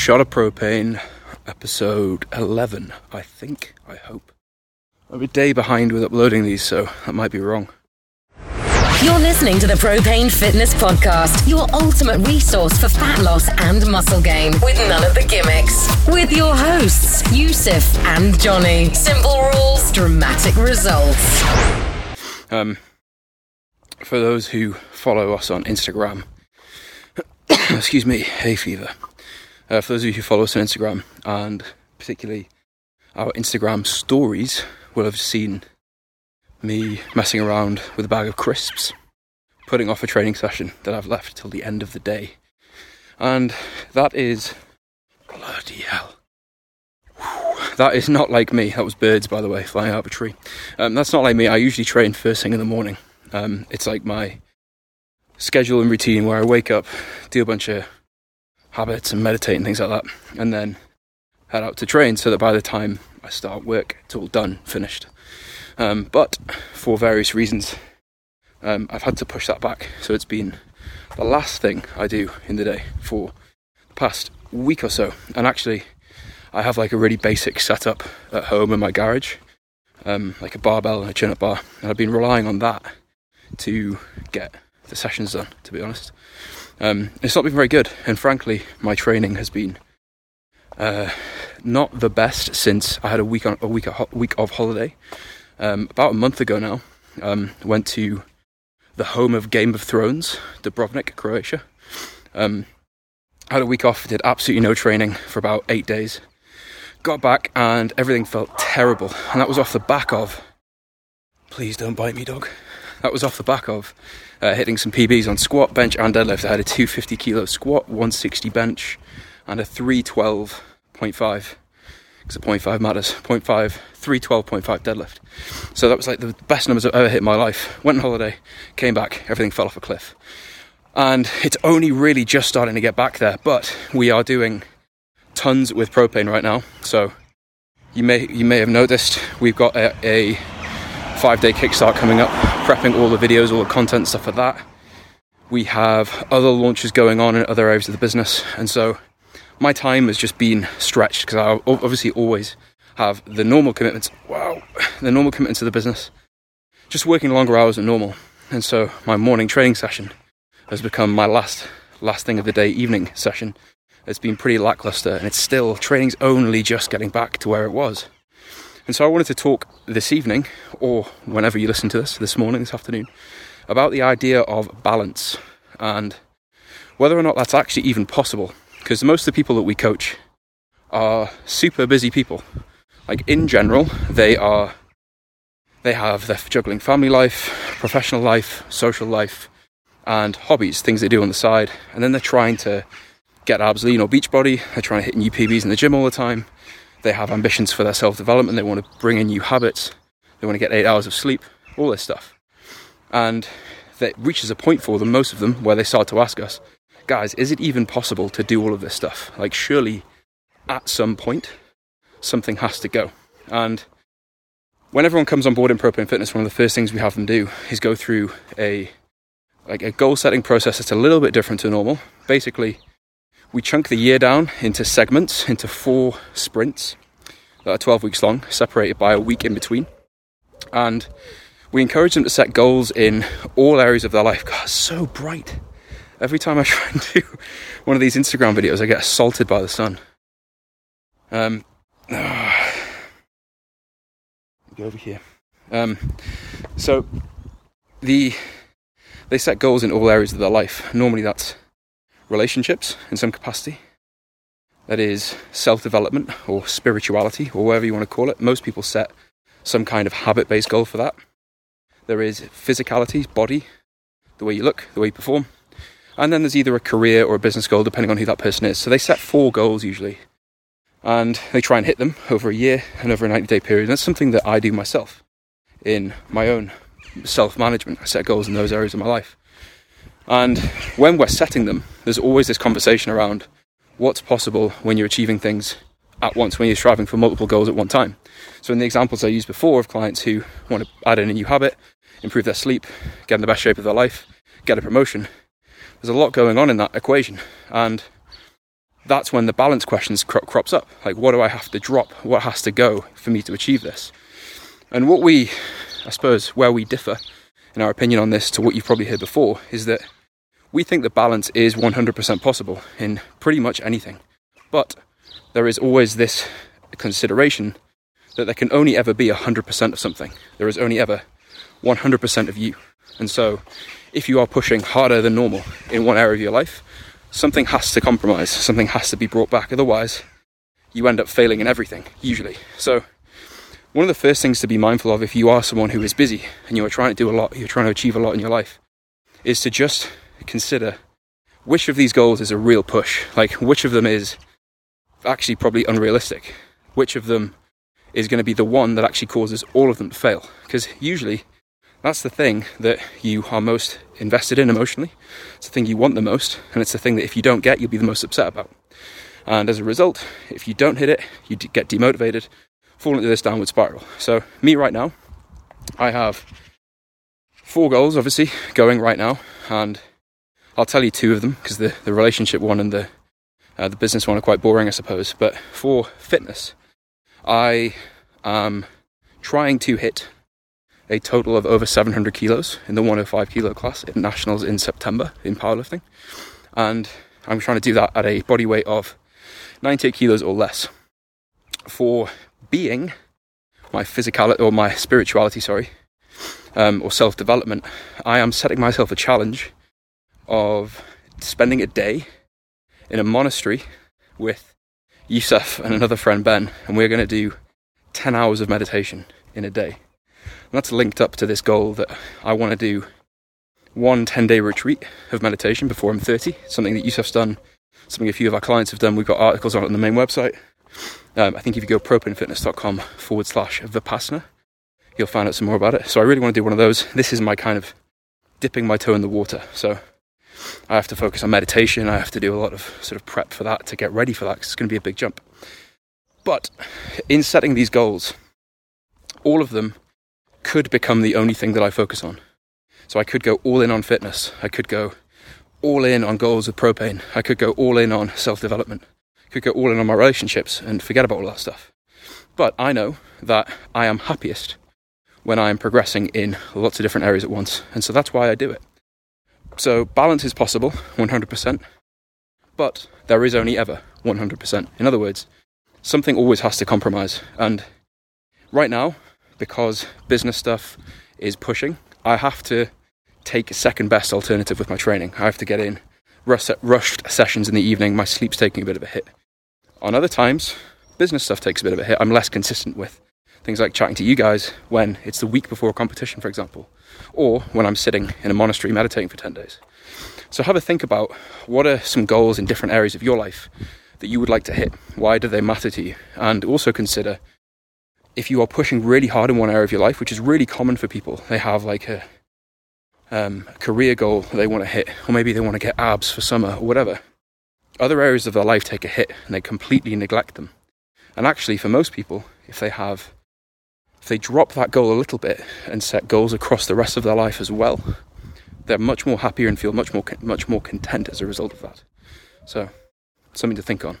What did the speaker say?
Shot of Propane, episode 11, I think, I hope. I'm a day behind with uploading these, so that might be wrong. You're listening to the Propane Fitness Podcast, your ultimate resource for fat loss and muscle gain with none of the gimmicks. With your hosts, Yusuf and Johnny. Simple rules, dramatic results. Um, for those who follow us on Instagram, excuse me, hay fever. Uh, for those of you who follow us on Instagram, and particularly our Instagram stories, will have seen me messing around with a bag of crisps, putting off a training session that I've left till the end of the day. And that is bloody hell. That is not like me. That was birds, by the way, flying out of a tree. Um, that's not like me. I usually train first thing in the morning. Um, it's like my schedule and routine where I wake up, do a bunch of habits and meditate and things like that, and then head out to train so that by the time I start work, it's all done, finished. Um, but for various reasons, um, I've had to push that back. So it's been the last thing I do in the day for the past week or so. And actually, I have like a really basic setup at home in my garage, um, like a barbell and a chin up bar. And I've been relying on that to get the sessions done, to be honest. Um, it's not been very good, and frankly, my training has been uh, not the best since I had a week on a week a week of holiday. Um, about a month ago now, um, went to the home of Game of Thrones, Dubrovnik, Croatia. Um, had a week off, did absolutely no training for about eight days. Got back and everything felt terrible, and that was off the back of. Please don't bite me, dog. That was off the back of uh, hitting some PBs on squat, bench, and deadlift. I had a 250 kilo squat, 160 bench, and a 312.5 because the 0.5 matters. 0.5 312.5 deadlift. So that was like the best numbers i've ever hit in my life. Went on holiday came back everything fell off a cliff. And it's only really just starting to get back there but we are doing tons with propane right now. So you may you may have noticed we've got a, a five day kickstart coming up prepping all the videos all the content stuff like that we have other launches going on in other areas of the business and so my time has just been stretched because I obviously always have the normal commitments. Wow, the normal commitments to the business, just working longer hours than normal, and so my morning training session has become my last last thing of the day evening session. It's been pretty lackluster, and it's still training's only just getting back to where it was. And so I wanted to talk this evening, or whenever you listen to this, this morning, this afternoon, about the idea of balance and whether or not that's actually even possible because most of the people that we coach are super busy people. Like in general, they are they have their juggling family life, professional life, social life, and hobbies, things they do on the side, and then they're trying to get abs, lean, or beach body. They're trying to hit new PBs in the gym all the time. They have ambitions for their self development. They want to bring in new habits. They want to get eight hours of sleep. All this stuff, and that reaches a point for them, most of them, where they start to ask us, guys, is it even possible to do all of this stuff? Like, surely at some point, something has to go. And when everyone comes on board in Propane Fitness, one of the first things we have them do is go through a like a goal setting process that's a little bit different to normal. Basically, we chunk the year down into segments, into four sprints that are 12 weeks long, separated by a week in between. And we encourage them to set goals in all areas of their life. God, so bright every time I try and do one of these Instagram videos, I get assaulted by the sun. Um, oh, go over here. Um, so the they set goals in all areas of their life. Normally, that's relationships in some capacity. That is self development or spirituality or whatever you want to call it. Most people set some kind of habit based goal for that. There is physicality, body, the way you look, the way you perform. And then there's either a career or a business goal, depending on who that person is. So they set four goals usually. And they try and hit them over a year and over a 90 day period. And that's something that I do myself in my own self management. I set goals in those areas of my life. And when we're setting them, there's always this conversation around what's possible when you're achieving things at once, when you're striving for multiple goals at one time. So, in the examples I used before of clients who want to add in a new habit, improve their sleep, get in the best shape of their life, get a promotion, there's a lot going on in that equation. And that's when the balance questions cro- crops up. Like, what do I have to drop? What has to go for me to achieve this? And what we, I suppose, where we differ in our opinion on this to what you've probably heard before is that we think the balance is 100% possible in pretty much anything. But there is always this consideration that there can only ever be 100% of something. There is only ever 100% of you. And so, if you are pushing harder than normal in one area of your life, something has to compromise, something has to be brought back. Otherwise, you end up failing in everything, usually. So, one of the first things to be mindful of if you are someone who is busy and you are trying to do a lot, you're trying to achieve a lot in your life, is to just consider which of these goals is a real push. Like, which of them is actually probably unrealistic? Which of them is going to be the one that actually causes all of them to fail? Because usually that's the thing that you are most invested in emotionally. It's the thing you want the most, and it's the thing that if you don't get, you'll be the most upset about. And as a result, if you don't hit it, you get demotivated, fall into this downward spiral. So, me right now, I have four goals, obviously, going right now, and I'll tell you two of them because the, the relationship one and the uh, the business one are quite boring, I suppose. But for fitness, I am trying to hit a total of over 700 kilos in the 105 kilo class in nationals in September in powerlifting, and I'm trying to do that at a body weight of 98 kilos or less. For being my physicality or my spirituality, sorry, um, or self development, I am setting myself a challenge of spending a day in a monastery with Yusuf and another friend Ben, and we're going to do 10 hours of meditation in a day. And that's linked up to this goal that I want to do one 10 day retreat of meditation before I'm 30, something that Yusuf's done, something a few of our clients have done. We've got articles on it on the main website. Um, I think if you go propanefitness.com forward slash Vipassana, you'll find out some more about it. So I really want to do one of those. This is my kind of dipping my toe in the water. So I have to focus on meditation. I have to do a lot of sort of prep for that to get ready for that because it's going to be a big jump. But in setting these goals, all of them could become the only thing that I focus on. So I could go all in on fitness. I could go all in on goals with propane. I could go all in on self development. Could go all in on my relationships and forget about all that stuff. But I know that I am happiest when I am progressing in lots of different areas at once. And so that's why I do it. So balance is possible, 100%, but there is only ever 100%. In other words, something always has to compromise. And right now, because business stuff is pushing, I have to take a second best alternative with my training. I have to get in rushed sessions in the evening. My sleep's taking a bit of a hit. On other times, business stuff takes a bit of a hit. I'm less consistent with things like chatting to you guys when it's the week before a competition, for example, or when I'm sitting in a monastery meditating for 10 days. So have a think about what are some goals in different areas of your life that you would like to hit? Why do they matter to you? And also consider if you are pushing really hard in one area of your life, which is really common for people, they have like a, um, career goal they want to hit, or maybe they want to get abs for summer or whatever. Other areas of their life take a hit and they completely neglect them. And actually, for most people, if they have, if they drop that goal a little bit and set goals across the rest of their life as well, they're much more happier and feel much more much more content as a result of that. So, something to think on.